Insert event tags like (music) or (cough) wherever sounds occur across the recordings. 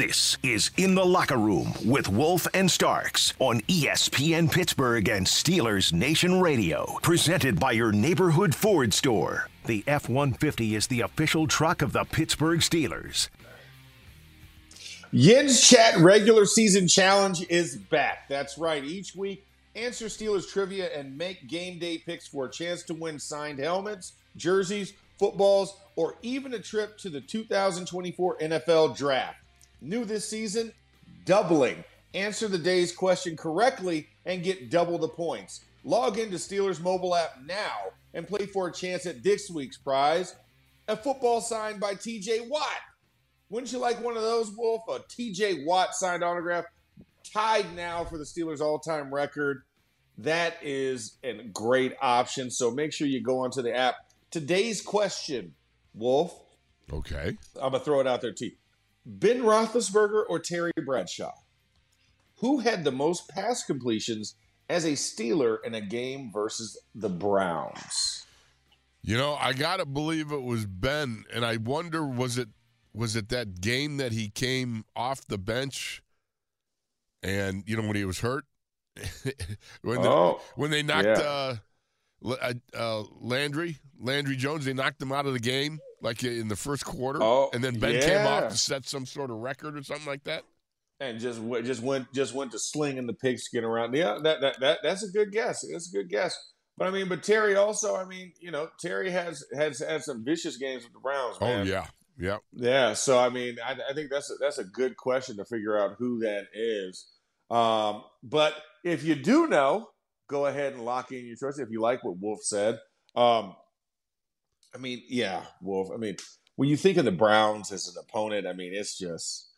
This is In the Locker Room with Wolf and Starks on ESPN Pittsburgh and Steelers Nation Radio. Presented by your neighborhood Ford store. The F 150 is the official truck of the Pittsburgh Steelers. Yin's Chat regular season challenge is back. That's right. Each week, answer Steelers trivia and make game day picks for a chance to win signed helmets, jerseys, footballs, or even a trip to the 2024 NFL Draft. New this season, doubling. Answer the day's question correctly and get double the points. Log into Steelers mobile app now and play for a chance at this week's prize a football signed by TJ Watt. Wouldn't you like one of those, Wolf? A TJ Watt signed autograph, tied now for the Steelers all time record. That is a great option. So make sure you go onto the app. Today's question, Wolf. Okay. I'm going to throw it out there to you. Ben Roethlisberger or Terry Bradshaw? Who had the most pass completions as a Steeler in a game versus the Browns? You know, I gotta believe it was Ben, and I wonder was it was it that game that he came off the bench, and you know when he was hurt, (laughs) when oh, the, when they knocked yeah. uh, uh, Landry Landry Jones, they knocked him out of the game like in the first quarter, Oh, and then Ben yeah. came off to set some sort of record or something like that. and just went, just went just went to slinging the pigskin around. Yeah, that, that that that's a good guess. That's a good guess. But I mean, but Terry also, I mean, you know, Terry has has had some vicious games with the Browns. Man. Oh yeah, yeah. Yeah, so I mean, I, I think that's a, that's a good question to figure out who that is. Um, but if you do know, go ahead and lock in your choice. If you like what Wolf said, um, I mean, yeah, Wolf. I mean, when you think of the Browns as an opponent, I mean, it's just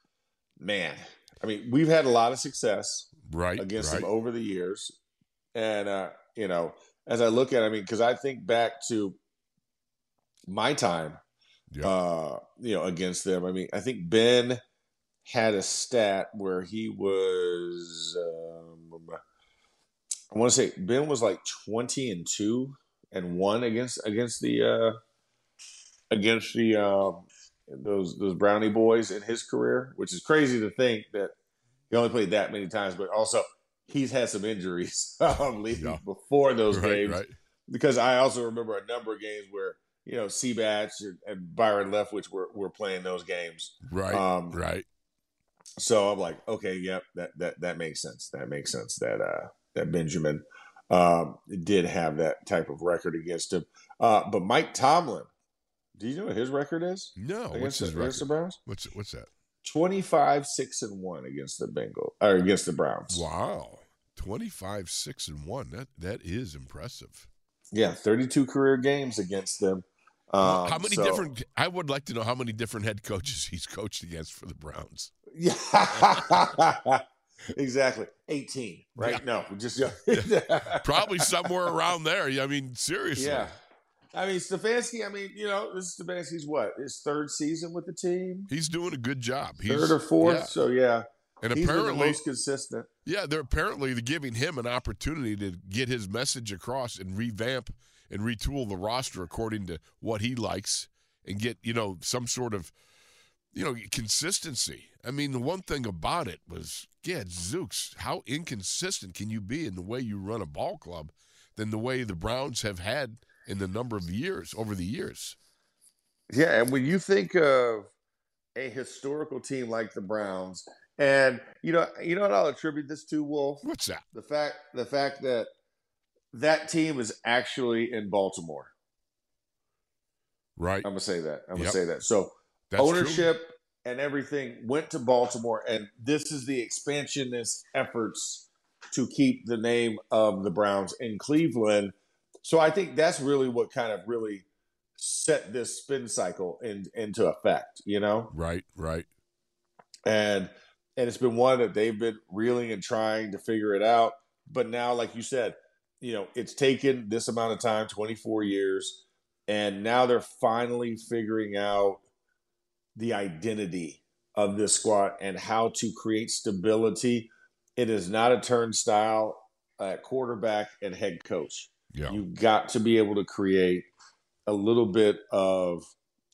man. I mean, we've had a lot of success Right against right. them over the years, and uh, you know, as I look at, it, I mean, because I think back to my time uh, you know, against them. I mean, I think Ben had a stat where he was, um, I want to say Ben was like twenty and two and one against against the uh, against the uh, those those Brownie boys in his career, which is crazy to think that he only played that many times, but also he's had some injuries (laughs) um, leading Yeah. before those right, games right. because I also remember a number of games where you know Seabatch and, and Byron Leftwich were, were playing those games. Right, Um, right. So I'm like, okay, yep, that that that makes sense. That makes sense. That uh, that Benjamin um, did have that type of record against him. Uh, but Mike Tomlin, do you know what his record is No, what's against, his the, against the record? Browns? What's what's that? 25 6 and 1 against the Bengals or against the Browns. Wow, twenty five six and one. That that is impressive. Yeah, 32 career games against them. Um, how many so- different? I would like to know how many different head coaches (laughs) he's coached against for the Browns. Yeah, (laughs) exactly. 18, right? No, just (laughs) Probably somewhere around there. I mean, seriously. Yeah. I mean, Stefanski, I mean, you know, this is Stefanski's what? His third season with the team? He's doing a good job. He's, Third or fourth? yeah. So, yeah. And he's apparently, most consistent. yeah, they're apparently giving him an opportunity to get his message across and revamp and retool the roster according to what he likes and get you know some sort of you know consistency. I mean, the one thing about it was, yeah, Zooks, how inconsistent can you be in the way you run a ball club than the way the Browns have had in the number of years over the years? Yeah, and when you think of a historical team like the Browns, and you know, you know what I'll attribute this to, Wolf? What's that? The fact the fact that that team is actually in Baltimore. Right. I'm gonna say that. I'm Yep. gonna say that. So That's true. And everything went to Baltimore, and this is the expansionist efforts to keep the name of the Browns in Cleveland. So I think that's really what kind of really set this spin cycle in, into effect, you know, Right. Right. and and it's been one that they've been reeling and trying to figure it out. But now, like you said, you know, it's taken this amount of time, 24 years, and now they're finally figuring out the identity of this squad and how to create stability. It is not a turnstile at quarterback and head coach. Yeah. You got to be able to create a little bit of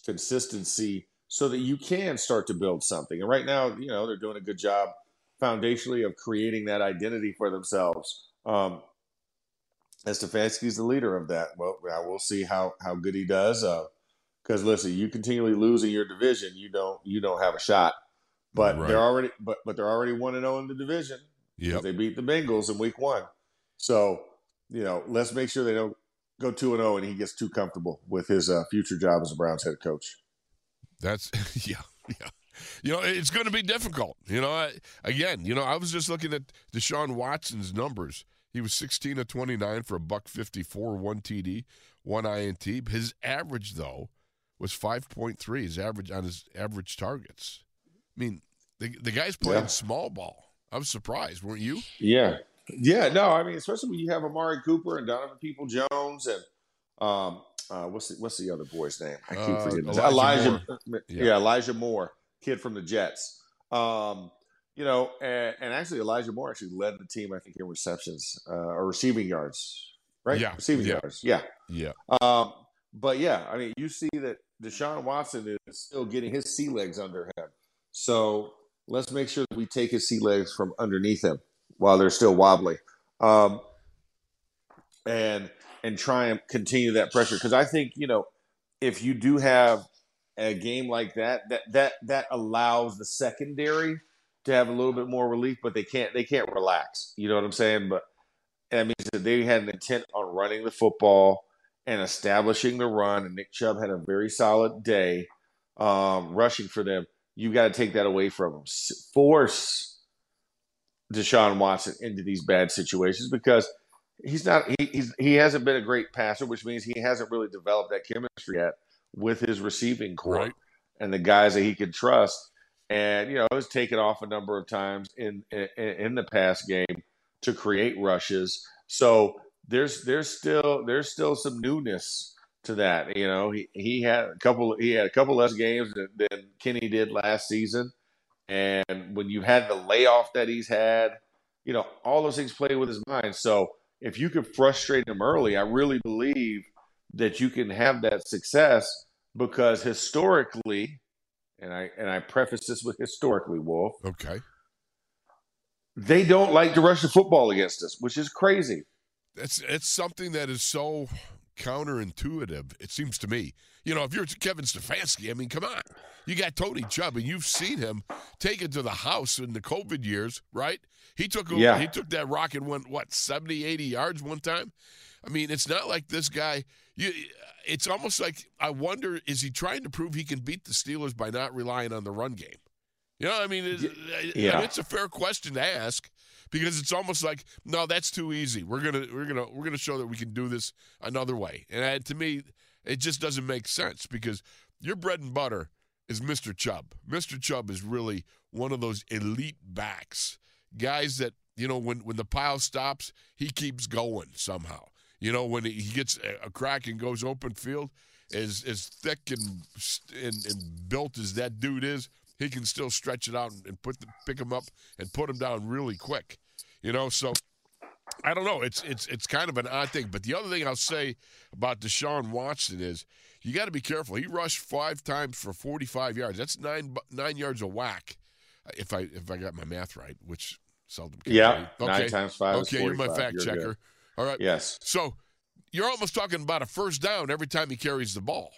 consistency so that you can start to build something. And right now, you know, they're doing a good job foundationally of creating that identity for themselves. Um, and Stefanski's the leader of that. Well, we'll see how how good he does. Because listen, you continually lose in your division, you don't you don't have a shot. But right. they're already but but they're already one and zero oh in the division. Yeah, they beat the Bengals in Week One. So you know, let's make sure they don't go two and zero, oh and he gets too comfortable with his uh, future job as a Browns head coach. That's (laughs) yeah, yeah. You know, it's going to be difficult. You know, I, again, you know, I was just looking at Deshaun Watson's numbers. He was 16 of 29 for a buck 54, one TD, one INT. His average though was 5.3. His average on his average targets. I mean, the the guy's playing yeah. small ball. I was surprised, weren't you? Yeah, yeah. No, I mean, especially when you have Amari Cooper and Donovan People Jones and um, uh, what's the, what's the other boy's name? I keep uh, forgetting. Elijah, Elijah yeah. yeah. Elijah Moore, kid from the Jets. Um, you know, and, and, actually Elijah Moore actually led the team, I think, in receptions uh, or receiving yards, right? Yeah, receiving yeah. yards. Yeah, yeah. Um, but yeah, I mean, you see that Deshaun Watson is still getting his sea legs under him. So let's make sure that we take his sea legs from underneath him while they're still wobbly, um, and and try and continue that pressure. Because I think you know, if you do have a game like that, that that that allows the secondary to have a little bit more relief, but they can't they can't relax. You know what I'm saying? But that means that they had an intent on running the football and establishing the run. And Nick Chubb had a very solid day um, rushing for them. You got to take that away from them. Force Deshaun Watson into these bad situations because he's not he, he's he hasn't been a great passer, which means he hasn't really developed that chemistry yet with his receiving corps right. and the guys that he can trust and you know it was taken off a number of times in, in in the past game to create rushes. So there's there's still there's still some newness to that. You know, he he had a couple he had a couple less games than, than Kenny did last season, and when you had the layoff that he's had, you know, all those things play with his mind. So if you could frustrate him early, I really believe that you can have that success because historically and I and I preface this with historically, Wolf. Okay. They don't like to rush the football against us, which is crazy. It's it's something that is so counterintuitive. It seems to me. You know, if you're Kevin Stefanski, I mean, come on. You got Tony Chubb, and you've seen him take it to the house in the COVID years, right? He took yeah. he took that rock and went what 70, 80 yards one time. I mean, it's not like this guy. You, it's almost like I wonder is he trying to prove he can beat the Steelers by not relying on the run game? You know, I mean, it's, uh, yeah. I mean, it's a fair question to ask because it's almost like no, that's too easy. We're gonna we're gonna we're gonna show that we can do this another way. And I, to me, it just doesn't make sense because your bread and butter is Mr. Chubb. Mr. Chubb is really one of those elite backs, guys that you know when when the pile stops, he keeps going somehow. You know, when he gets a crack and goes open field, as as thick and, and and built as that dude is, he can still stretch it out and put the, pick him up and put him down really quick. You know, so I don't know. It's it's it's kind of an odd thing. But the other thing I'll say about Deshaun Watson is you got to be careful. He rushed five times for 45 yards. That's nine nine yards a whack. Uh, if I if I got my math right, which seldom. Yeah, okay. nine times five. Okay, you're my fact you're checker. Good. All right. Yes. So you're almost talking about a first down every time he carries the ball.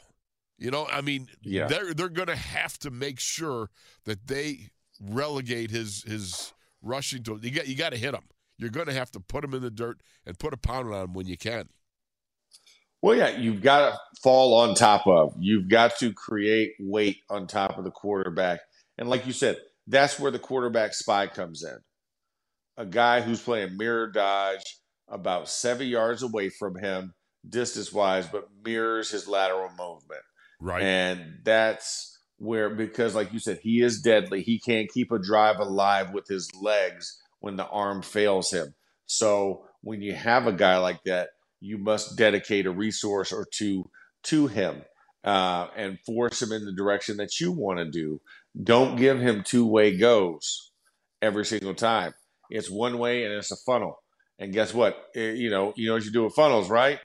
You know, I mean, yeah. they're they're going to have to make sure that they relegate his his rushing to. You got you got to hit him. You're going to have to put him in the dirt and put a pound on him when you can. Well, yeah, you've got to fall on top of. You've got to create weight on top of the quarterback, and like you said, that's where the quarterback spy comes in. A guy who's playing mirror dodge about seven yards away from him, distance wise, but mirrors his lateral movement. Right. And that's where, because like you said, he is deadly. He can't keep a drive alive with his legs when the arm fails him. So when you have a guy like that, you must dedicate a resource or two to him uh, and force him in the direction that you want to do. Don't give him two way goes every single time. It's one way and it's a funnel. And guess what? It, eh, you know, you know what you do with funnels, right?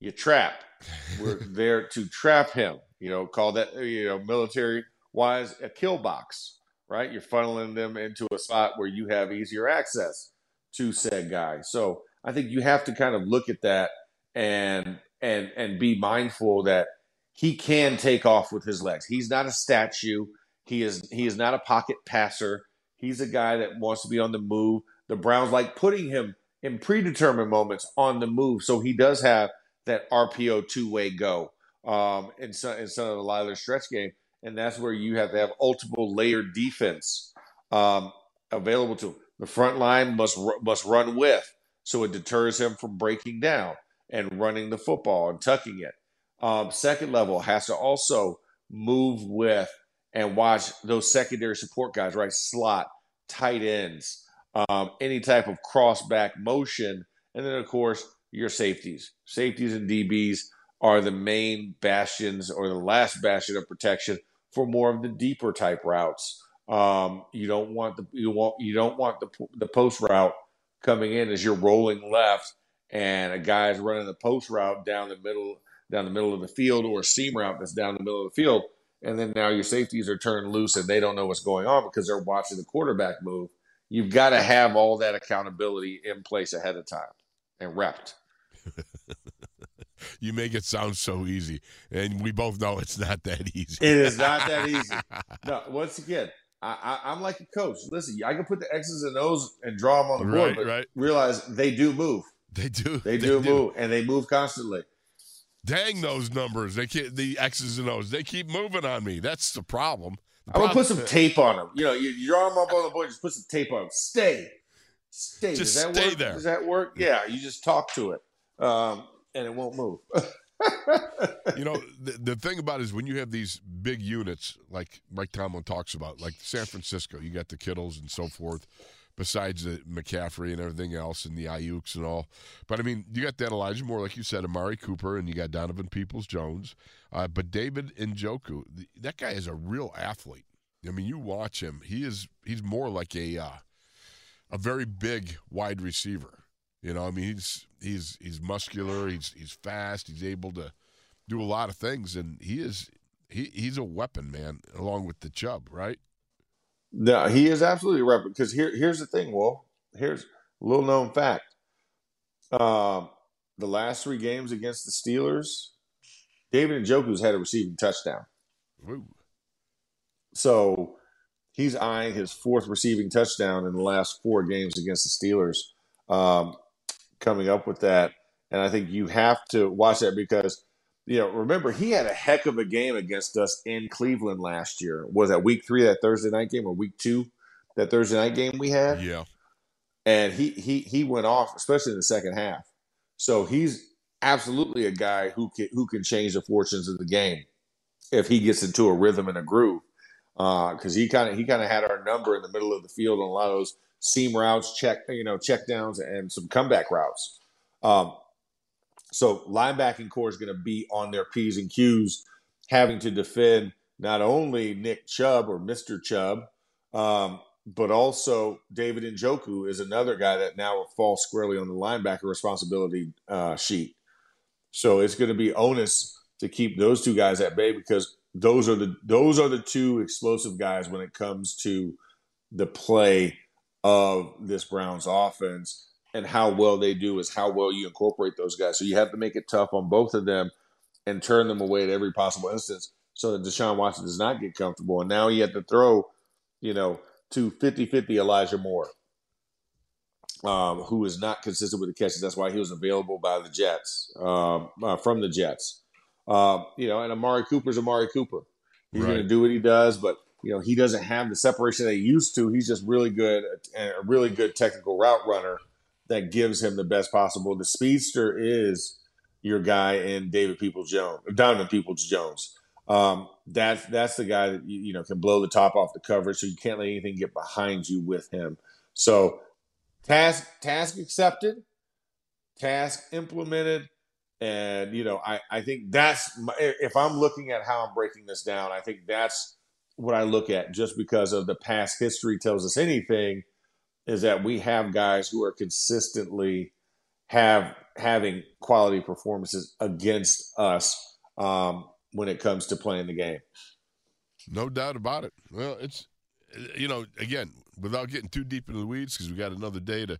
You trap. We're there to trap him. You know, call that you know military Wise a kill box, right? You're funneling them into a spot where you have easier access to said guy. So I think you have to kind of look at that and and and be mindful that he can take off with his legs. He's not a statue. He is he is not a pocket passer. He's a guy that wants to be on the move. The Browns like putting him in predetermined moments on the move, so he does have that RPO two way go um, in some in some of the Lyler stretch game, and that's where you have to have multiple layered defense um, available to him. The front line must must run with, so it deters him from breaking down and running the football and tucking it. Um, second level has to also move with and watch those secondary support guys, right? Slot, tight ends, um, any type of cross back motion. And then, of course, your safeties. Safeties and DBs are the main bastions or the last bastion of protection for more of the deeper type routes. Um, you don't want the you want you don't want the the post route coming in as you're rolling left and a guy's running the post route down the middle down the middle of the field or a seam route that's down the middle of the field and then now your safeties are turned loose and they don't know what's going on because they're watching the quarterback move. You've got to have all that accountability in place ahead of time and repped. (laughs) you make it sound so easy, and we both know it's not that easy. It is not that easy. (laughs) No, once again, I, am like a coach. Listen, I can put the X's and O's and draw them on the board, right, but right. realize they do move. They do. They, do, they do move, and they move constantly. Dang those numbers! They keep the X's and O's. They keep moving on me. That's the problem. The I'm gonna put some tape on them. You know, you, you draw them up on the board. Just put some tape on them. Stay, stay. Just Does that stay work? there. Does that work? Yeah. You just talk to it, um, and it won't move. (laughs) you know, the, the thing about is when you have these big units like Mike Tomlin talks about, like San Francisco, you got the Kittles and so forth besides the McCaffrey and everything else and the Aiyuks and all. But I mean, you got that Elijah Moore, like you said, Amari Cooper, and you got Donovan Peoples Jones. Uh, but David Njoku, that guy is a real athlete. I mean, you watch him; he is he's more like a uh, a very big wide receiver. You know, I mean, he's he's he's muscular, he's he's fast, he's able to do a lot of things, and he is he he's a weapon, man. Along with the Chubb, right? No, he is absolutely right. Because here, here's the thing, Wolf. Here's a little known fact. Um, the last three games against the Steelers, David and Njoku's had a receiving touchdown. Ooh. So he's eyeing his fourth receiving touchdown in the last four games against the Steelers. Um, coming up with that, and I think you have to watch that because you know, remember he had a heck of a game against us in Cleveland last year. Was that week three, that Thursday night game, or week two, that Thursday night game we had? Yeah. And he he he went off, especially in the second half. So he's absolutely a guy who can who can change the fortunes of the game if he gets into a rhythm and a groove. Because uh, he kind of he kind of had our number in the middle of the field on a lot of those seam routes, check you know check downs, and some comeback routes. Um, so linebacking corps is going to be on their P's and Q's, having to defend not only Nick Chubb or Mr. Chubb, um, but also David Njoku is another guy that now falls squarely on the linebacker responsibility uh, sheet. So it's going to be onus to keep those two guys at bay because those are the those are the two explosive guys when it comes to the play of this Browns offense and how well they do is how well you incorporate those guys. So you have to make it tough on both of them and turn them away at every possible instance so that Deshaun Watson does not get comfortable. And now he had to throw, you know, to 50 50 Elijah Moore, um, who is not consistent with the catches. That's why he was available by the Jets, um, uh, from the Jets. Um, you know, and Amari Cooper's Amari Cooper. He's right. going to do what he does, but you know he doesn't have the separation that he used to. He's just really good, a really good technical route runner that gives him the best possible. The speedster is your guy in David Peoples Jones, Donovan Peoples Jones. Um, that's that's the guy that you, know can blow the top off the coverage, so you can't let anything get behind you with him. So task task accepted, task implemented, and you know I I think that's my, if I'm looking at how I'm breaking this down, I think that's what I look at just because of the past history tells us anything is that we have guys who are consistently have having quality performances against us um, when it comes to playing the game. No doubt about it. Well, it's you know again without getting too deep into the weeds because we got another day to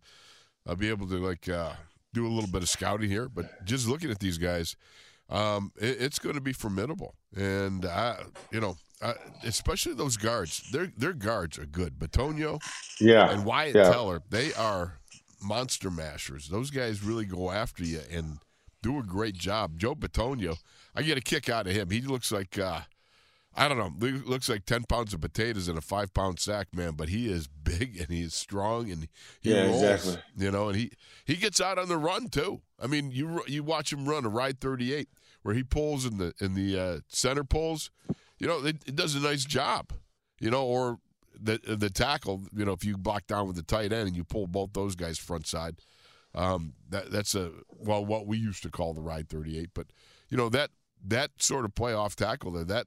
uh, be able to like uh, do a little bit of scouting here. But just looking at these guys, um, it, it's going to be formidable, and I, you know, uh, especially those guards. Their their guards are good. Bitonio, Yeah. and Wyatt yeah. Teller, they are monster mashers. Those guys really go after you and do a great job. Joe Bitonio, I get a kick out of him. He looks like uh, I don't know, looks like ten pounds of potatoes in a five pound sack, man. But he is (laughs) big and he is strong and he Yeah, rolls, exactly. You know, and he he gets out on the run too. I mean, you you watch him run a ride thirty eight where he pulls in the in the uh, center pulls. You know, it, it does a nice job. You know, or the the tackle. You know, if you block down with the tight end and you pull both those guys front side, um, that that's a well what we used to call the ride thirty eight. But you know that that sort of playoff tackle there that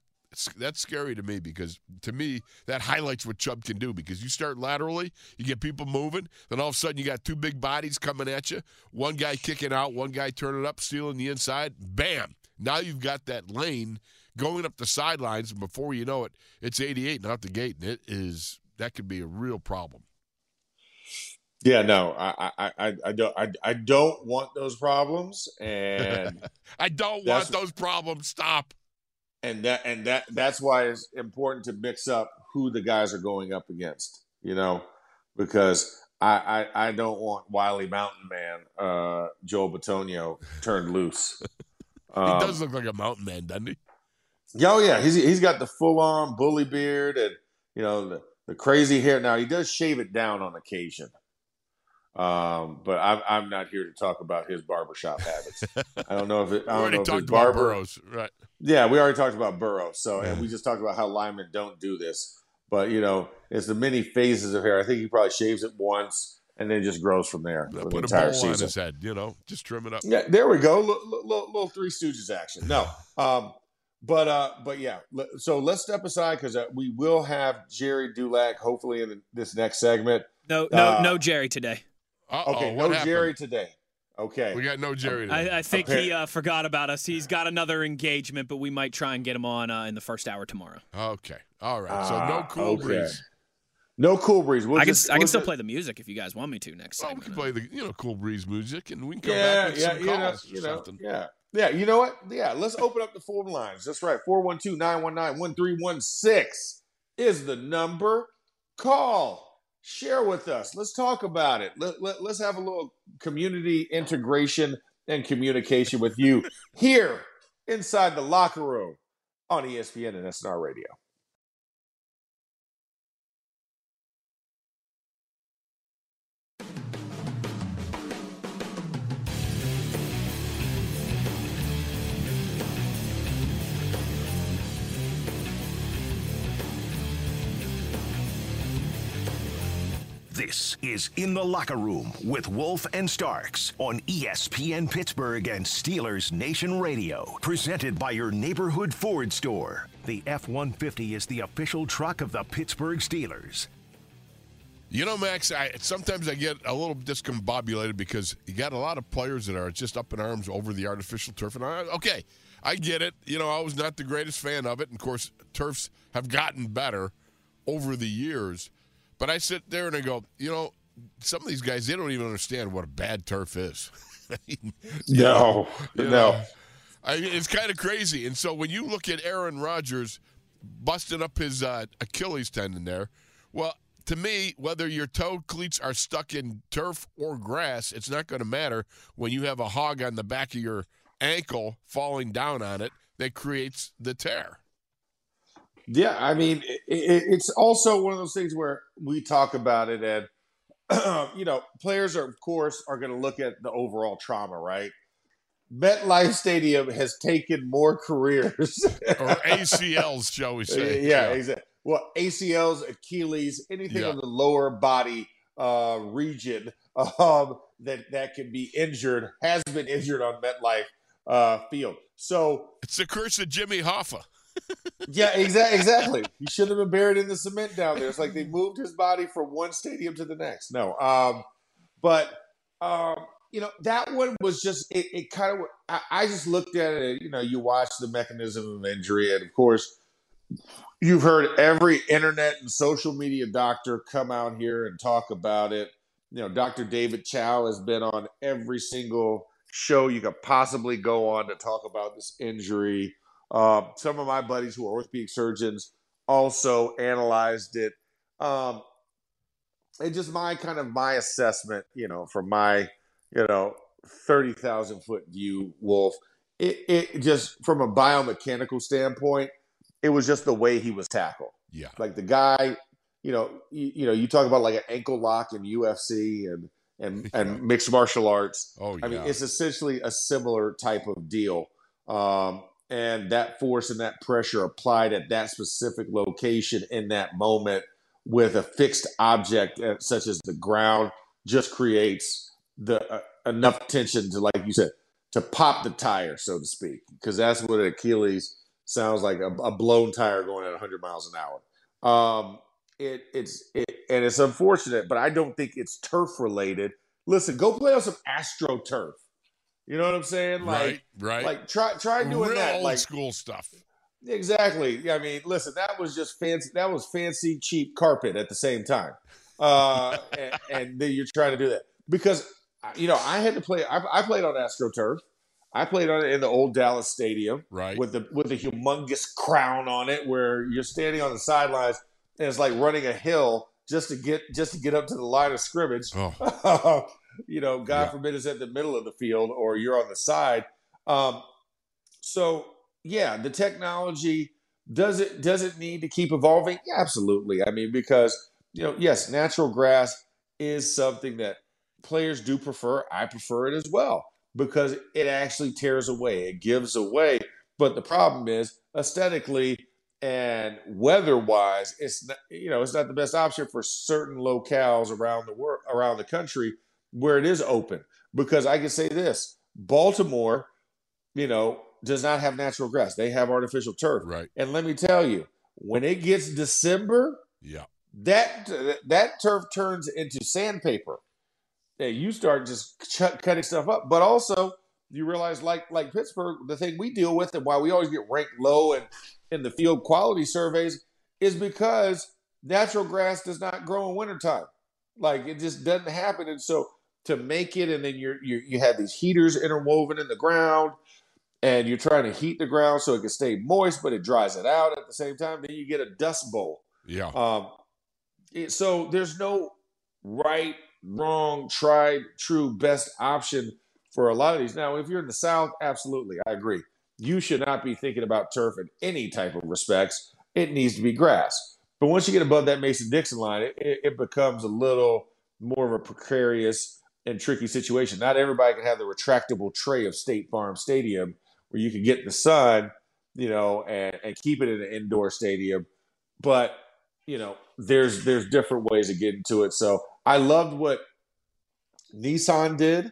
that's scary to me because to me that highlights what Chubb can do because you start laterally, you get people moving, then all of a sudden you got two big bodies coming at you, one guy kicking out, one guy turning up, stealing the inside, bam. Now you've got that lane going up the sidelines, and before you know it, it's 88 and out the gate, and it is that could be a real problem. Yeah, no, I, I, I, I don't, I, I don't want those problems, and (laughs) I don't want those problems. Stop. and that, and that, that's why it's important to mix up who the guys are going up against. You know, because I, I, I don't want Wiley Mountain Man, uh, Joel Bitonio turned loose. (laughs) He Um, does look like a mountain man, doesn't he? Yeah, oh yeah, he's he's got the full on bully beard and you know the, the crazy hair. Now he does shave it down on occasion, um, but I'm I'm not here to talk about his barbershop habits. I don't know if it. (laughs) We I don't already know if talked about barber. Burrows, right? Yeah, we already talked about Burrow. So and we just talked about how linemen don't do this. But you know, it's the many phases of hair. I think he probably shaves it once and then just grows from there for the Put a entire bowl on season. his head, you know, just trim it up. Yeah, there we go. Little Three Stooges action. No, (laughs) um, but uh, but yeah. So let's step aside because uh, we will have Gerry Dulac hopefully in this next segment. No, no, Uh, no, Gerry today. Uh-oh, Okay, no happened? Gerry today. Okay, We got no Gerry. today. I, I think Okay. he uh, forgot about us. He's got another engagement, but we might try and get him on uh, in the first hour tomorrow. okay, all right. So no Ah, cool okay. breeze. no cool breeze. We'll I can just- I can we'll still just- play the music if you guys want me to next Well, we can play the you know cool breeze music, and we can come Yeah, back with yeah, some you know, calls or you know, something. yeah, yeah. You know what? Yeah, let's open up the phone lines. That's right. 412-919-1316 is the number. Call. Share with us. Let's talk about it. Let, let, let's have a little community integration and communication with you here inside the locker room on ESPN and SNR Radio. This is In the Locker Room with Wolf and Starks on ESPN Pittsburgh and Steelers Nation Radio. Presented by your neighborhood Ford store. The F 150 is the official truck of the Pittsburgh Steelers. You know, Max, I sometimes I get a little discombobulated because you got a lot of players that are just up in arms over the artificial turf. And I, okay, I get it. You know, I was not the greatest fan of it. And of course, turfs have gotten better over the years. But I sit there and I go, you know, some of these guys, they don't even understand what a bad turf is. (laughs) No, You no. know, I mean, it's kind of crazy. And so when you look at Aaron Rodgers busting up his uh, Achilles tendon there, well, to me, whether your toe cleats are stuck in turf or grass, it's not going to matter when you have a hog on the back of your ankle falling down on it that creates the tear. Yeah, I mean, it, it, it's also one of those things where we talk about it, and (clears throat) you know, players are, of course, are going to look at the overall trauma, right? MetLife Stadium has taken more careers. (laughs) Or ACLs, shall we say. yeah, exactly. Well, ACLs, Achilles, anything Yeah. on the lower body uh, region um, that that can be injured has been injured on MetLife uh, Field. So It's the curse of Jimmy Hoffa. Yeah, exactly. Exactly. He should have been buried in the cement down there. It's like they moved his body from one stadium to the next. No, um, but um, you know that one was just it. it kind of I, I just looked at it. You know, you watch the mechanism of injury, and of course, You've heard every internet and social media doctor come out here and talk about it. You know, Dr. David Chao has been on every single show you could possibly go on to talk about this injury. Uh, some of my buddies who are orthopedic surgeons also analyzed it. Um, and just my kind of my assessment, you know, from my, you know, 30,000 foot view, Wolf, it, it just from a biomechanical standpoint, it was just the way he was tackled. Yeah. Like the guy, you know, you, you know, you talk about like an ankle lock in UFC and and (laughs) and mixed martial arts. Oh, yeah. I mean, it's essentially a similar type of deal. Um, and that force and that pressure applied at that specific location in that moment with a fixed object uh, such as the ground just creates the uh, enough tension to, like you said, to pop the tire, so to speak, because that's what an Achilles sounds like a, a blown tire going at 100 miles an hour. Um, it it's it, and it's unfortunate, but I don't think it's turf related. Listen, go play on some AstroTurf. You know what I'm saying? Like, right, right. like try try doing Real that. old Like school stuff. exactly. I mean, listen, that was just fancy. That was fancy, cheap carpet at the same time. Uh, (laughs) and, and then you're trying to do that because you know I had to play. I, I played on AstroTurf. I played on it in the old Dallas Stadium Right. with the with the humongous crown on it, where you're standing on the sidelines and it's like running a hill just to get just to get up to the line of scrimmage. oh, (laughs) you know, God Yeah. forbid is at the middle of the field or you're on the side. Um, so yeah, the technology does it does it need to keep evolving? Yeah, absolutely. I mean, because you know, yes, natural grass is something that players do prefer. I prefer it as well because it actually tears away, it gives away. But the problem is aesthetically and weather-wise, it's not, you know it's not the best option for certain locales around the world, around the country where it is open. Because I can say this: Baltimore, you know, does not have natural grass; they have artificial turf. right. And let me tell you, when it gets December, Yeah. that that turf turns into sandpaper. And you start just ch- cutting stuff up, but also you realize, like like Pittsburgh, the thing we deal with and why we always get ranked low and in the field quality surveys is because natural grass does not grow in wintertime. Like it just doesn't happen, and so to make it, and then you're, you you have these heaters interwoven in the ground, and you're trying to heat the ground so it can stay moist, but it dries it out at the same time. Then you get a dust bowl. Yeah. Um, it- so there's no right, wrong, tried, true, best option for a lot of these. Now, if you're in the South, absolutely, I agree. You should not be thinking about turf in any type of respects. It needs to be grass. But once you get above that Mason Dixon line, it, it, it becomes a little more of a precarious and tricky situation. Not everybody can have the retractable tray of State Farm Stadium where you can get in the sun, you know, and, and keep it in an indoor stadium. But you know, there's there's different ways of getting to it. So I loved what Nissan did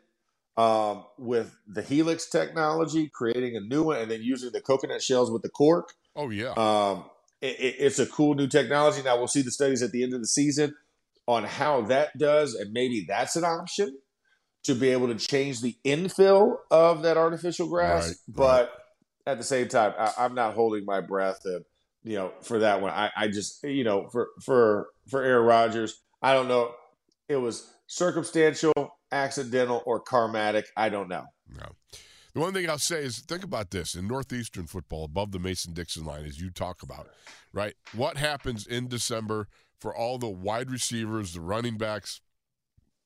um, with the Helix technology, creating a new one, and then using the coconut shells with the cork. Oh yeah. Um, it, it- it's a cool new technology. Now we'll see the studies at the end of the season on how that does, and maybe that's an option to be able to change the infill of that artificial grass. Right, but at the same time, I, I'm not holding my breath, and you know, for that one, I, I just you know, for for for Aaron Rodgers, I don't know, it was circumstantial, accidental, or karmatic. I don't know. No. The one thing I'll say is think about this in Northeastern football, above the Mason Dixon line, as you talk about, right? What happens in December for all the wide receivers, the running backs,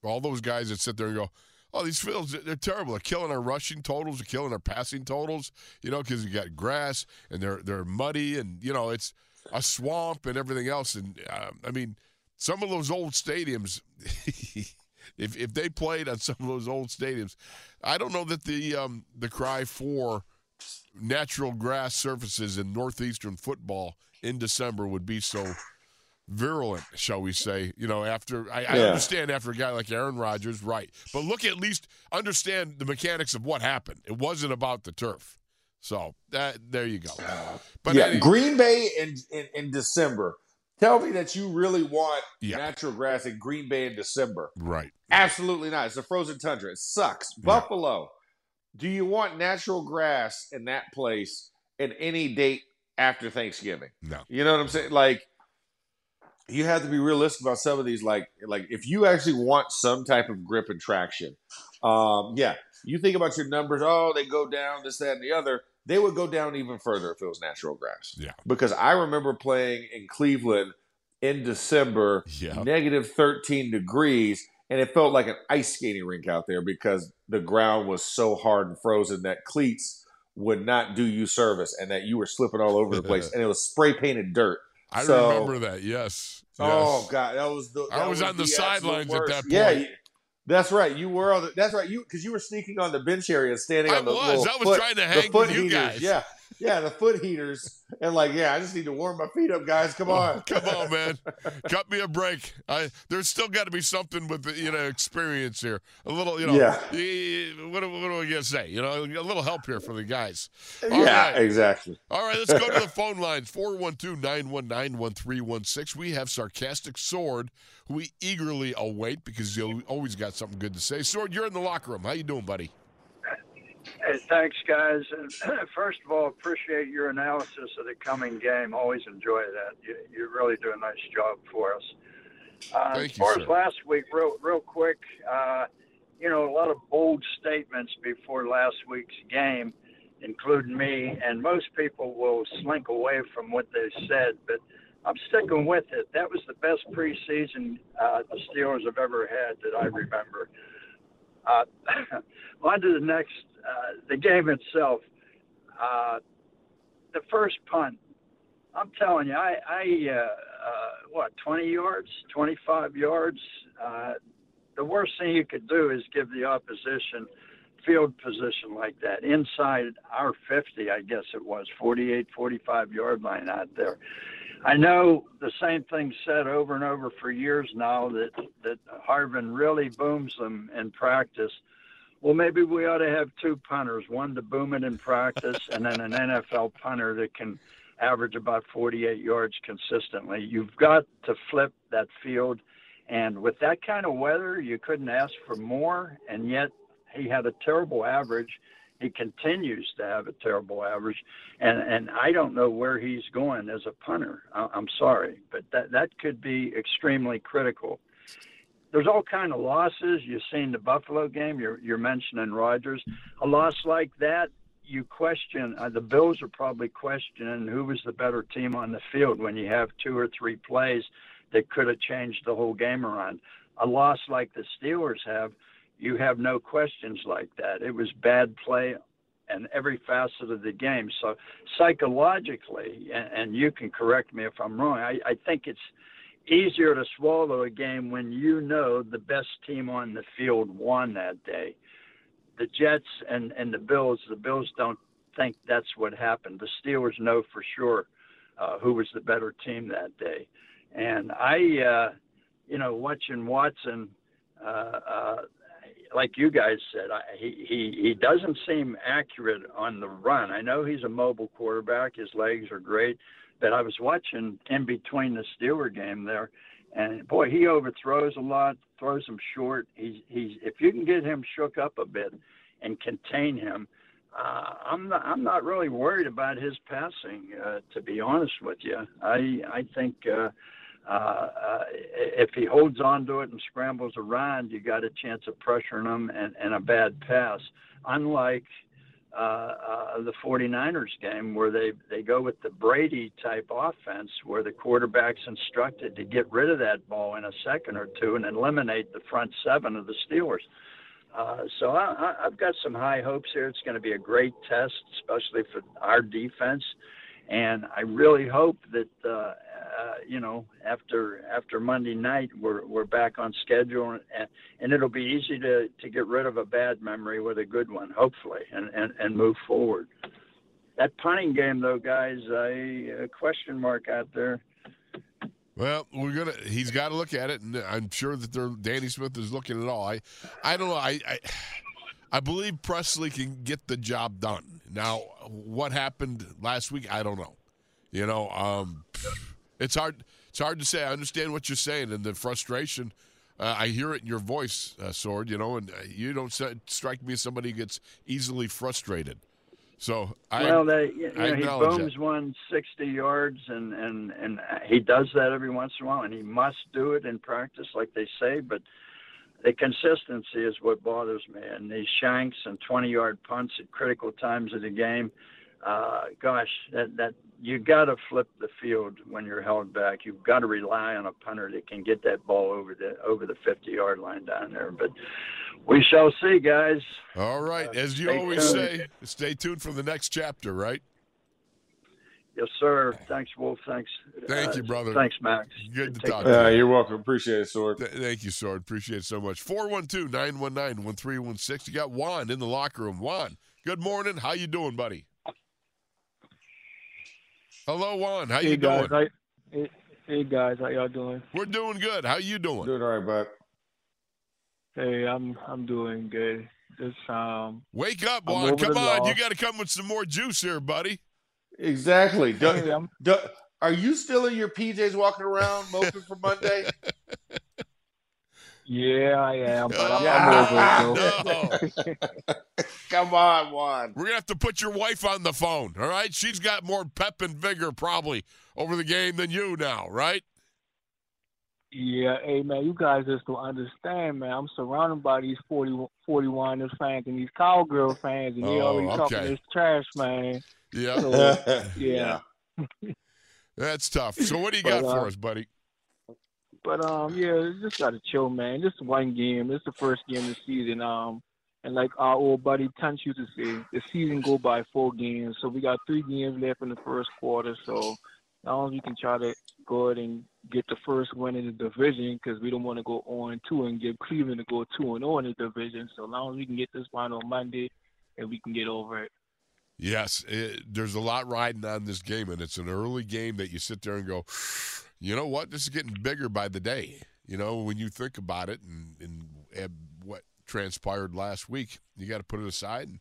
all those guys that sit there and go, oh, these fields, they're terrible. They're killing our rushing totals, they're killing our passing totals, you know, because you got grass and they're, they're muddy and, you know, it's a swamp and everything else. And, uh, I mean, some of those old stadiums, (laughs) if if they played on some of those old stadiums, I don't know that the um, the cry for natural grass surfaces in northeastern football in December would be so virulent, shall we say? You know, after I, I understand after a guy like Aaron Rodgers, right? But look at least understand the mechanics of what happened. It wasn't about the turf. So that there you go. But yeah, any- Green Bay in, in in December. Tell me that you really want Yeah. natural grass in Green Bay in December. right. Absolutely not. It's a frozen tundra. It sucks. Buffalo. Do you want natural grass in that place in any date after Thanksgiving. No. You know what I'm saying? Like you have to be realistic about some of these. Like, like if you actually want some type of grip and traction, um, yeah, you think about your numbers. Oh, they go down this, that, and the other. They would go down even further if it was natural grass. Yeah. Because I remember playing in Cleveland in December, Yeah. negative 13 degrees, and it felt like an ice skating rink out there because the ground was so hard and frozen that cleats would not do you service and that you were slipping all over the place (laughs) and it was spray painted dirt. I So- remember that. Yes. Oh Yes. god, that was the. I that was on the absolute sidelines at that Yeah, point. you- that's right. You were on the. That's right. You because you were sneaking on the bench area, standing I on the. was. I was foot- trying to hang with you heaters. guys. Yeah, yeah, the foot heaters, and like, yeah, I just need to warm my feet up, guys. Come on. (laughs) Come on, man. Cut me a break. I there's still got to be something with the, you know experience here. A little, you know. Yeah. What, what do we gonna say? You know, a little help here for the guys. All yeah, right. exactly. All right, let's go to the (laughs) phone lines 412 919 1316. We have Sarcastic Sword, who we eagerly await because you always got something good to say. Sword, you're in the locker room. How you doing, buddy? Hey, thanks, guys. And (clears throat) first of all, appreciate your analysis of the coming game. Always enjoy that. You, you really do a nice job for us. Uh, Thank as you, far sir. as last week, real, real quick, uh, you know, a lot of bold statements before last week's game, including me, and most people will slink away from what they said, but I'm sticking with it. That was the best preseason uh, the Steelers have ever had that I remember. Uh, (clears throat) on to the next, uh, the game itself. Uh, the first punt, I'm telling you, I, I uh, uh, what, 20 yards, 25 yards. Uh, the worst thing you could do is give the opposition field position like that inside our 50, I guess it was, 48, 45 yard line out there. I know the same thing said over and over for years now that that Harvin really booms them in practice. Well, maybe we ought to have two punters, one to boom it in practice, and then an NFL punter that can average about 48 yards consistently. You've got to flip that field, and with that kind of weather, you couldn't ask for more. And yet, he had a terrible average. He continues to have a terrible average, and and I don't know where he's going as a punter. I- I'm sorry, but that that could be extremely critical. There's all kind of losses. You've seen the Buffalo game. You're you're mentioning Rodgers. A loss like that, you question. Uh, the Bills are probably questioning who was the better team on the field when you have two or three plays that could have changed the whole game around. A loss like the Steelers have, you have no questions like that. It was bad play and every facet of the game. So psychologically, and, and you can correct me if I'm wrong, I, I think it's easier to swallow a game when you know the best team on the field won that day. The Jets and, and the Bills, the Bills don't think that's what happened. The Steelers know for sure uh, who was the better team that day. And I, uh, you know, watching Watson, uh, uh, like you guys said, I, he, he he doesn't seem accurate on the run. I know he's a mobile quarterback; his legs are great, but I was watching in between the Steeler game there, and boy, he overthrows a lot, throws him short. He's he's if you can get him shook up a bit and contain him, uh, I'm not I'm not really worried about his passing. Uh, to be honest with you, I I think. Uh, uh, uh, if he holds on to it and scrambles around, you got a chance of pressuring him and, and a bad pass. Unlike uh, uh, the 49ers game where they, they go with the Brady type offense where the quarterback's instructed to get rid of that ball in a second or two and eliminate the front seven of the Steelers. Uh, so I, I, I've got some high hopes here. It's going to be a great test, especially for our defense. And I really hope that uh, uh, you know after after Monday night we're we're back on schedule and, and it'll be easy to, to get rid of a bad memory with a good one, hopefully, and, and, and move forward. That punting game, though, guys, I a question mark out there. Well, we're gonna. He's got to look at it, and I'm sure that they're, Danny Smith is looking at all. I, I don't know. I, I, I believe Pressley can get the job done. Now, what happened last week? I don't know. You know, um, it's hard. It's hard to say. I understand what you're saying and the frustration. Uh, I hear it in your voice, uh, Sword. You know, and uh, you don't strike me as somebody who gets easily frustrated. So I well, they, you know, he booms that. one 60 yards, and and and he does that every once in a while, and he must do it in practice, like they say. But the consistency is what bothers me, and these shanks and 20-yard punts at critical times of the game. Uh, gosh, that that you got to flip the field when you're held back. You've got to rely on a punter that can get that ball over the over the 50-yard line down there. But we shall see, guys. all right, as you always tuned. say, stay tuned for the next chapter, right? Yes, sir. Thanks, Wolf. Thanks. Thank uh, you, brother. Thanks, Max. Good to Take talk care. to Uh, you. you're welcome. Appreciate it, Sword. Th- thank you, Sword. Appreciate it so much. 412-919-1316. You got Juan in the locker room. Juan, good morning. How you doing, buddy? Hello, Juan. How Hey you guys, doing? how, hey, hey guys, how y'all doing? We're doing good. How you doing? Doing all right, bud. Hey, I'm I'm doing good. Just um, Wake up, I'm Juan. Come the on. You got to come with some more juice here, buddy. Exactly. (laughs) Do- hey, I'm, do- are you still in your PJs walking around moping for Monday? (laughs) yeah, I am, but I'm, Ah, I'm over it no. (laughs) Come on, Juan. We're gonna have to put your wife on the phone. All right, she's got more pep and vigor probably over the game than you now, right? yeah, hey man, you guys just don't understand, man. I'm surrounded by these 40, 41ers fans and these cowgirl fans, and they Oh, always talking this trash, man. Yeah, (laughs) So yeah, that's tough. So what do you got But, uh, for us, buddy? but um, yeah, just gotta chill, man. Just one game. This is the first game of the season. Um, and like our old buddy Tunch used to say, the season go by four games. So we got three games left in the first quarter. So as long as we can try to go ahead and get the first win in the division, because we don't want to go on 2 and give Cleveland to go 2 and 0 in the division. So as long as we can get this one on Monday, and we can get over it. Yes, it, there's a lot riding on this game, and it's an early game that you sit there and go, you know what, this is getting bigger by the day. You know, when you think about it and, and, and what transpired last week, you got to put it aside and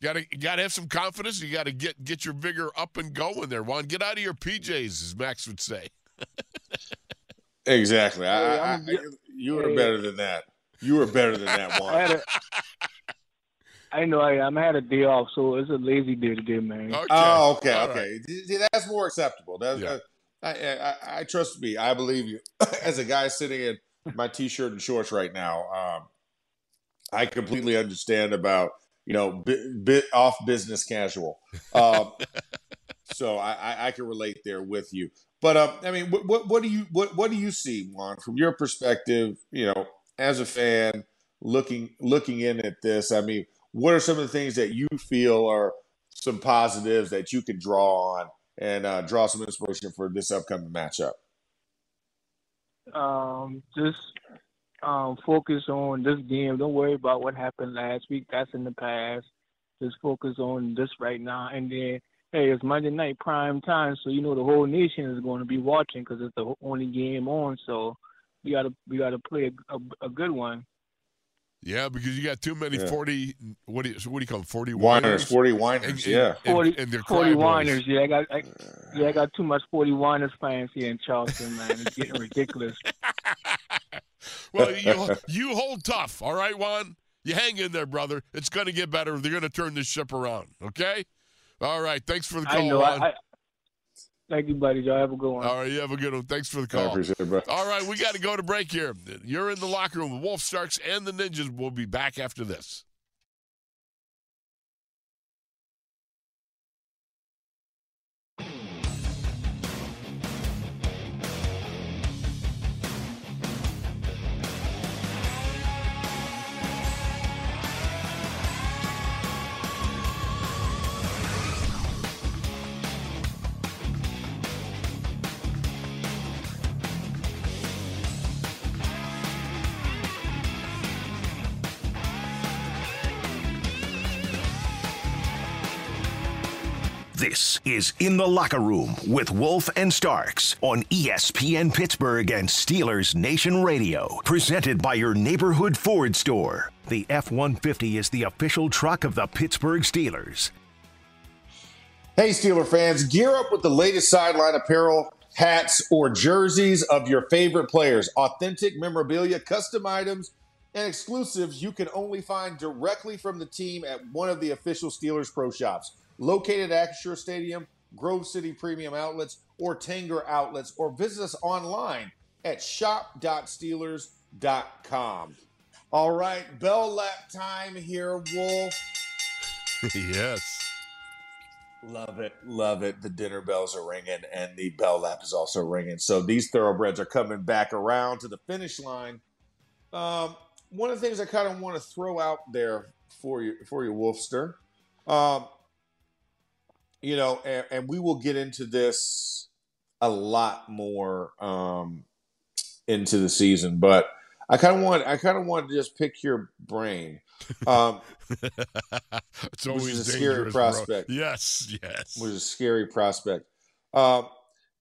you got to you got to have some confidence. You got to get get your vigor up and going there, Juan. Get out of your PJs, as Max would say. Exactly. I, I, I'm- you were better than that. You were better than that, (laughs) I Juan. had a, I know I am. I had a day off, so it's a lazy day today, man. Okay. Oh, okay, All right. okay. See, that's more acceptable. That's, Yeah. I, I, I, I trust me. I believe you. (laughs) As a guy sitting in my t-shirt and shorts right now, um, I completely understand about you know bit, bit off business casual. Um, (laughs) so I, I, I can relate there with you. But um, I mean, what, what what do you what what do you see, Juan, from your perspective? You know, as a fan looking looking in at this. I mean, what are some of the things that you feel are some positives that you can draw on and uh, draw some inspiration for this upcoming matchup? um, just um, focus on this game. Don't worry about what happened last week. That's in the past. Just focus on this right now. And then, hey, it's Monday night prime time, so you know the whole nation is going to be watching because it's the only game on. So we gotta we gotta play a, a, a good one. Yeah, because you got too many Yeah. forty. What do you what do you call them? Forty Whiners, forty And- whiners, and- yeah. and- 40, and 40 cry whiners. Yeah, I got I, uh. yeah I got too much 40 whiners fans here in Charleston, man. It's getting ridiculous. (laughs) well, you you hold tough, all right, Juan. You hang in there, brother. It's going to get better. They're going to turn this ship around. Okay. All right. Thanks for the call, I know. Juan. I, I, thank you, buddy. Y'all have a good one. all right, you have a good one. Thanks for the I call. appreciate it, bro. All right, we got to go to break here. You're in the locker room with Wolf Starks and the Ninjas. We'll be back after this. This is In the Locker Room with Wolf and Starks on ESPN Pittsburgh and Steelers Nation Radio. Presented by your neighborhood Ford store. The F 150 is the official truck of the Pittsburgh Steelers. Hey, Steeler fans, gear up with the latest sideline apparel, hats, or jerseys of your favorite players. Authentic memorabilia, custom items, and exclusives you can only find directly from the team at one of the official Steelers Pro Shops, located at Acrisure Stadium, Grove City Premium Outlets, or Tanger Outlets, or visit us online at shop.steelers.com. All right, bell lap time here, Wolf. (laughs) yes. Love it, love it. The dinner bells are ringing, and the bell lap is also ringing. So these thoroughbreds are coming back around to the finish line. Um, one of the things I kind of want to throw out there for you, for you, Wolfster, um, you know, and, and we will get into this a lot more um, into the season, but I kind of want, I kind of want to just pick your brain. Um, (laughs) it's always a scary bro. prospect. Yes, yes. was a scary prospect. Um,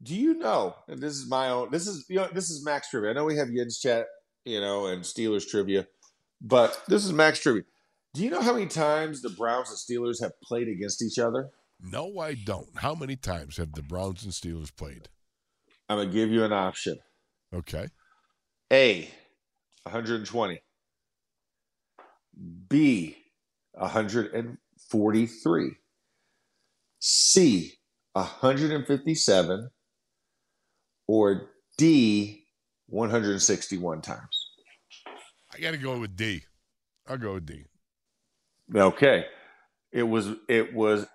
do you know? And this is my own. This is you know this is Max trivia. I know we have Yin's chat, you know, and Steelers trivia, but this is Max trivia. Do you know how many times the Browns and Steelers have played against each other? No, I don't. How many times have the Browns and Steelers played? I'm gonna give you an option. Okay. A, 120. B, 143. C, 157. Or D, 161 times. I got to go with D. I'll go with D. Okay. It was it was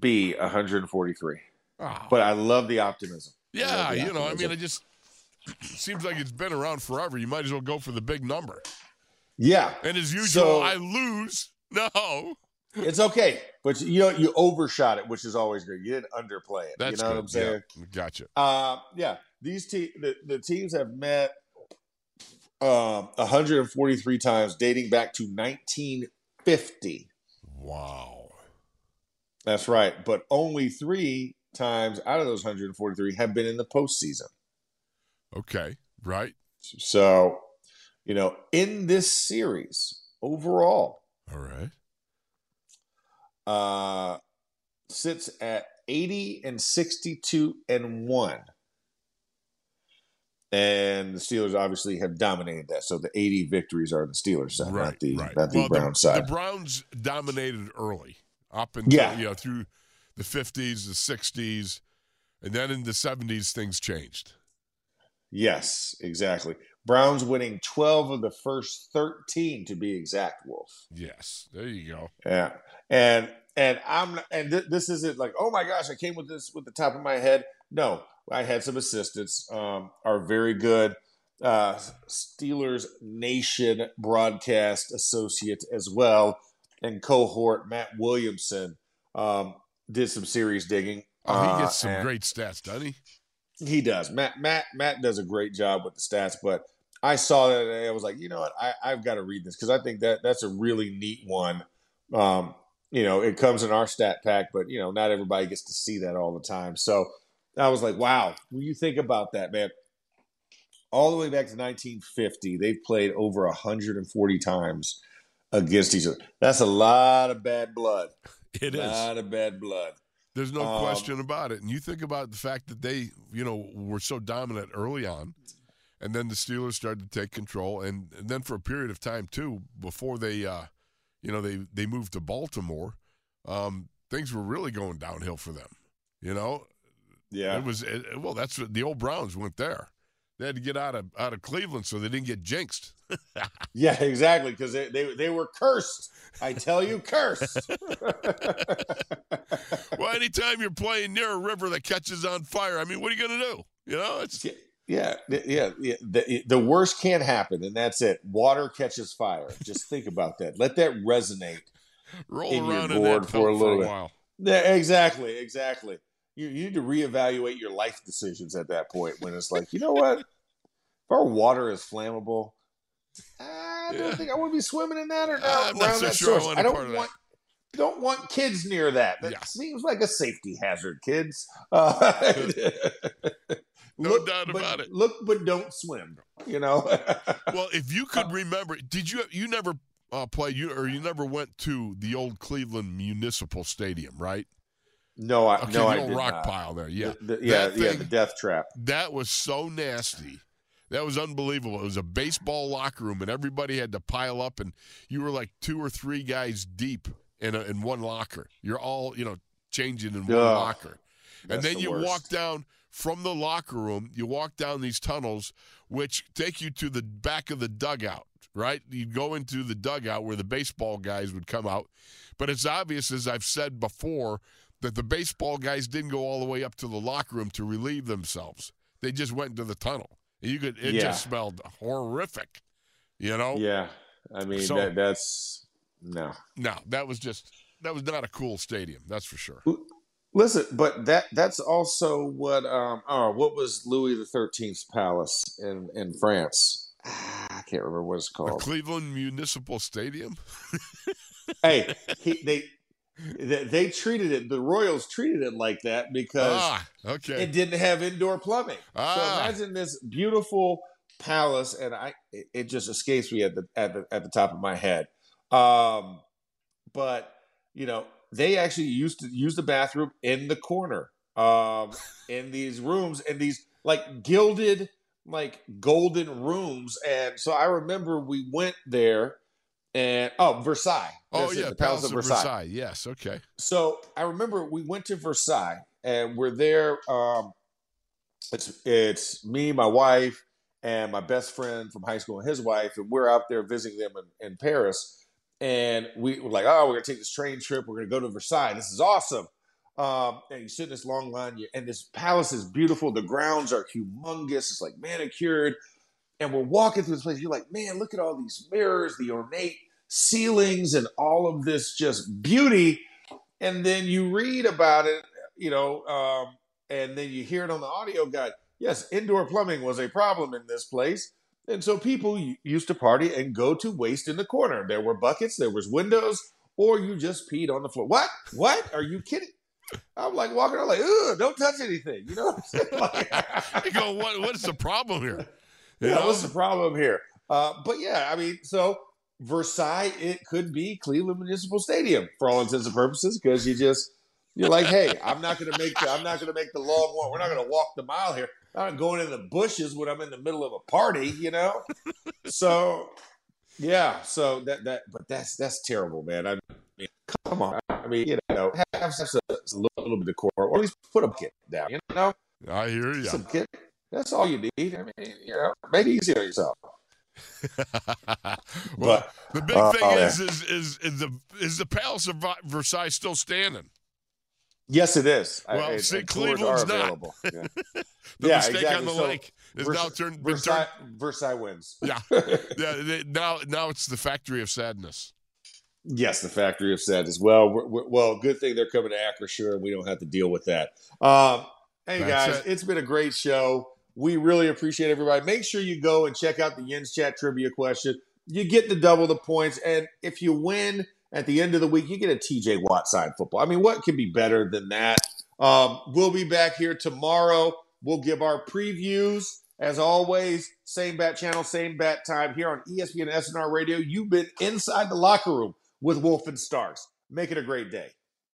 B 143. Oh, But I love the optimism. Yeah, the you know, I mean, it just seems like it's been around forever. You might as well go for the big number. Yeah. And as usual, So- I lose. (laughs) No. It's okay. But you know you overshot it, which is always good. You didn't underplay it. That's you know good. what I'm saying? Yeah, gotcha. Uh, yeah. These te- the, the teams have met um 143 times dating back to 1950. Wow. That's right. But only three times out of those 143 have been in the postseason. Okay. Right. So, you know, in this series overall, All right. uh, sits at 80 and 62 and 1. And the Steelers obviously have dominated that. So the 80 victories are the Steelers side, right. not the, right. not the well, Browns the, side. The Browns dominated early, up until Yeah. you know through the fifties, the sixties, and then in the seventies things changed. yes, exactly. Browns winning 12 of the first 13 to be exact, Wolf. Yes. There you go. Yeah, and and I'm and th- this isn't like oh my gosh I came with this with the top of my head. No, I had some assistants. Um, our very good uh, Steelers Nation broadcast associate as well and cohort Matt Williamson um, did some serious digging. Oh, he Uh, gets some and- great stats, doesn't he? he does. Matt Matt Matt does a great job with the stats, but I saw that and I was like, you know what, I, I've got to read this because I think that that's a really neat one. Um, you know, it comes in our stat pack, but you know, not everybody gets to see that all the time. So I was like, wow, when you think about that, man, all the way back to 1950, they've played over 140 times against each other. That's a lot of bad blood. (laughs) It a is. lot of bad blood. There's no Um, question about it. And you think about the fact that they, you know, were so dominant early on, and then the Steelers started to take control, and, and then for a period of time too, before they, uh, you know, they they moved to Baltimore, um, things were really going downhill for them. You know, Yeah. it was it, well. That's what the old Browns went there. They had to get out of out of Cleveland so they didn't get jinxed. (laughs) Yeah, exactly. Because they, they they were cursed. I tell you, cursed. (laughs) well, anytime you're playing near a river that catches on fire, I mean, what are you going to do? You know, it's yeah, yeah, yeah. The, the worst can't happen, and that's it. Water catches fire. Just think about that. Let that resonate. roll in your board in that for a for, little a bit. while. Yeah, exactly, exactly. You, you need to reevaluate your life decisions at that point when it's like, you know what? If our water is flammable, I don't Yeah. think I want to be swimming in that or not. I'm not so that sure I source. I a don't part of that. want don't want kids near that. That Yeah. seems like a safety hazard, kids. (laughs) Uh, No doubt but- about it. Look, but don't swim. You know. (laughs) Well, if you could remember, did you you never uh, played you or you never went to the old Cleveland Municipal Stadium, right? No, I Okay, no, I did rock not. pile there. Yeah, The- the- yeah, That yeah. The death trap. that was so nasty. That was unbelievable. It was a baseball locker room, and everybody had to pile up, and you were like two or three guys deep in a, in one locker. You're all you know changing in one Ugh, locker, and then the you worst. walk down from the locker room. You walk down these tunnels, which take you to the back of the dugout. Right, you'd go into the dugout where the baseball guys would come out, but it's obvious, as I've said before, that the baseball guys didn't go all the way up to the locker room to relieve themselves. They just went into the tunnel. You could it Yeah. just smelled horrific. You know? Yeah, I mean So- that, that's no. No, that was just that was not a cool stadium, that's for sure. Listen, but that that's also what um oh what was Louis the Thirteenth's palace in in France? Ah, I can't remember what it's The called. Cleveland Municipal Stadium? (laughs) hey, he, they, they they treated it. The Royals treated it like that because Ah, okay. it didn't have indoor plumbing. So Ah. imagine this beautiful palace, and I it, it just escapes me at the at the at the top of my head. Um, but you know they actually used to use the bathroom in the corner, um, in these rooms, in these like gilded, like golden rooms, and so I remember we went there. And oh, Versailles. Oh That's yeah, the Palace, of Versailles. Yes, okay. So I remember we went to Versailles and we're there. Um, it's it's me, my wife, and my best friend from high school and his wife, and we're out there visiting them in, in Paris. And we were like, oh, we're gonna take this train trip. We're gonna go to Versailles. This is awesome. Um, and you sit in this long line, you, and this palace is beautiful. The grounds are humongous. It's like manicured. And we're walking through this place. You're like, man, look at all these mirrors, the ornate ceilings, and all of this just beauty and then you read about it, you know, um, and then you hear it on the audio guide. Yes, indoor plumbing was a problem in this place, and so people used to party and go to waste in the corner. There were buckets, there was windows, or you just peed on the floor. What? What? Are you kidding? I'm like walking around like, ugh, don't touch anything. You know what I'm saying? Like- You go, what what's the problem here? You yeah, know? what's the problem here? Uh, but yeah, I mean, so Versailles, it could be Cleveland Municipal Stadium for all intents and purposes, because you just you're like, hey, I'm not gonna make the I'm not gonna make the long walk. We're not gonna walk the mile here. I'm not going in the bushes when I'm in the middle of a party, you know. so yeah, so that that but that's that's terrible, man. I mean, come on. I mean, you know, have, have a little bit of decor, or at least put a kit down. You know, I hear you. some kit. That's all you need. I mean, you know, make it easy on yourself. (laughs) well, the big uh, thing oh, is, is is is the is the Palace of Versailles still standing? Yes, it is. Well, and- see, Cleveland's not. available. (laughs) Yeah, The Yeah, mistake exactly. on the So, lake is Vers- now turned, Versailles, turned. Versailles wins. Yeah, (laughs) yeah. they- Now, now it's the factory of sadness. Yes, the factory of sadness. Well, we're, we're, well, good thing they're coming to Acrisure, and we don't have to deal with that. Um, hey That's guys, it. it's been a great show. We really appreciate everybody. Make sure you go and check out the Yens Chat trivia question. You get to double the points, and if you win at the end of the week, you get a TJ Watt side football. I mean, what could be better than that? Um, we'll be back here tomorrow. We'll give our previews. As always, same bat channel, same bat time here on ESPN SNR Radio. You've been inside the locker room with Wolf and Starks. Make it a great day.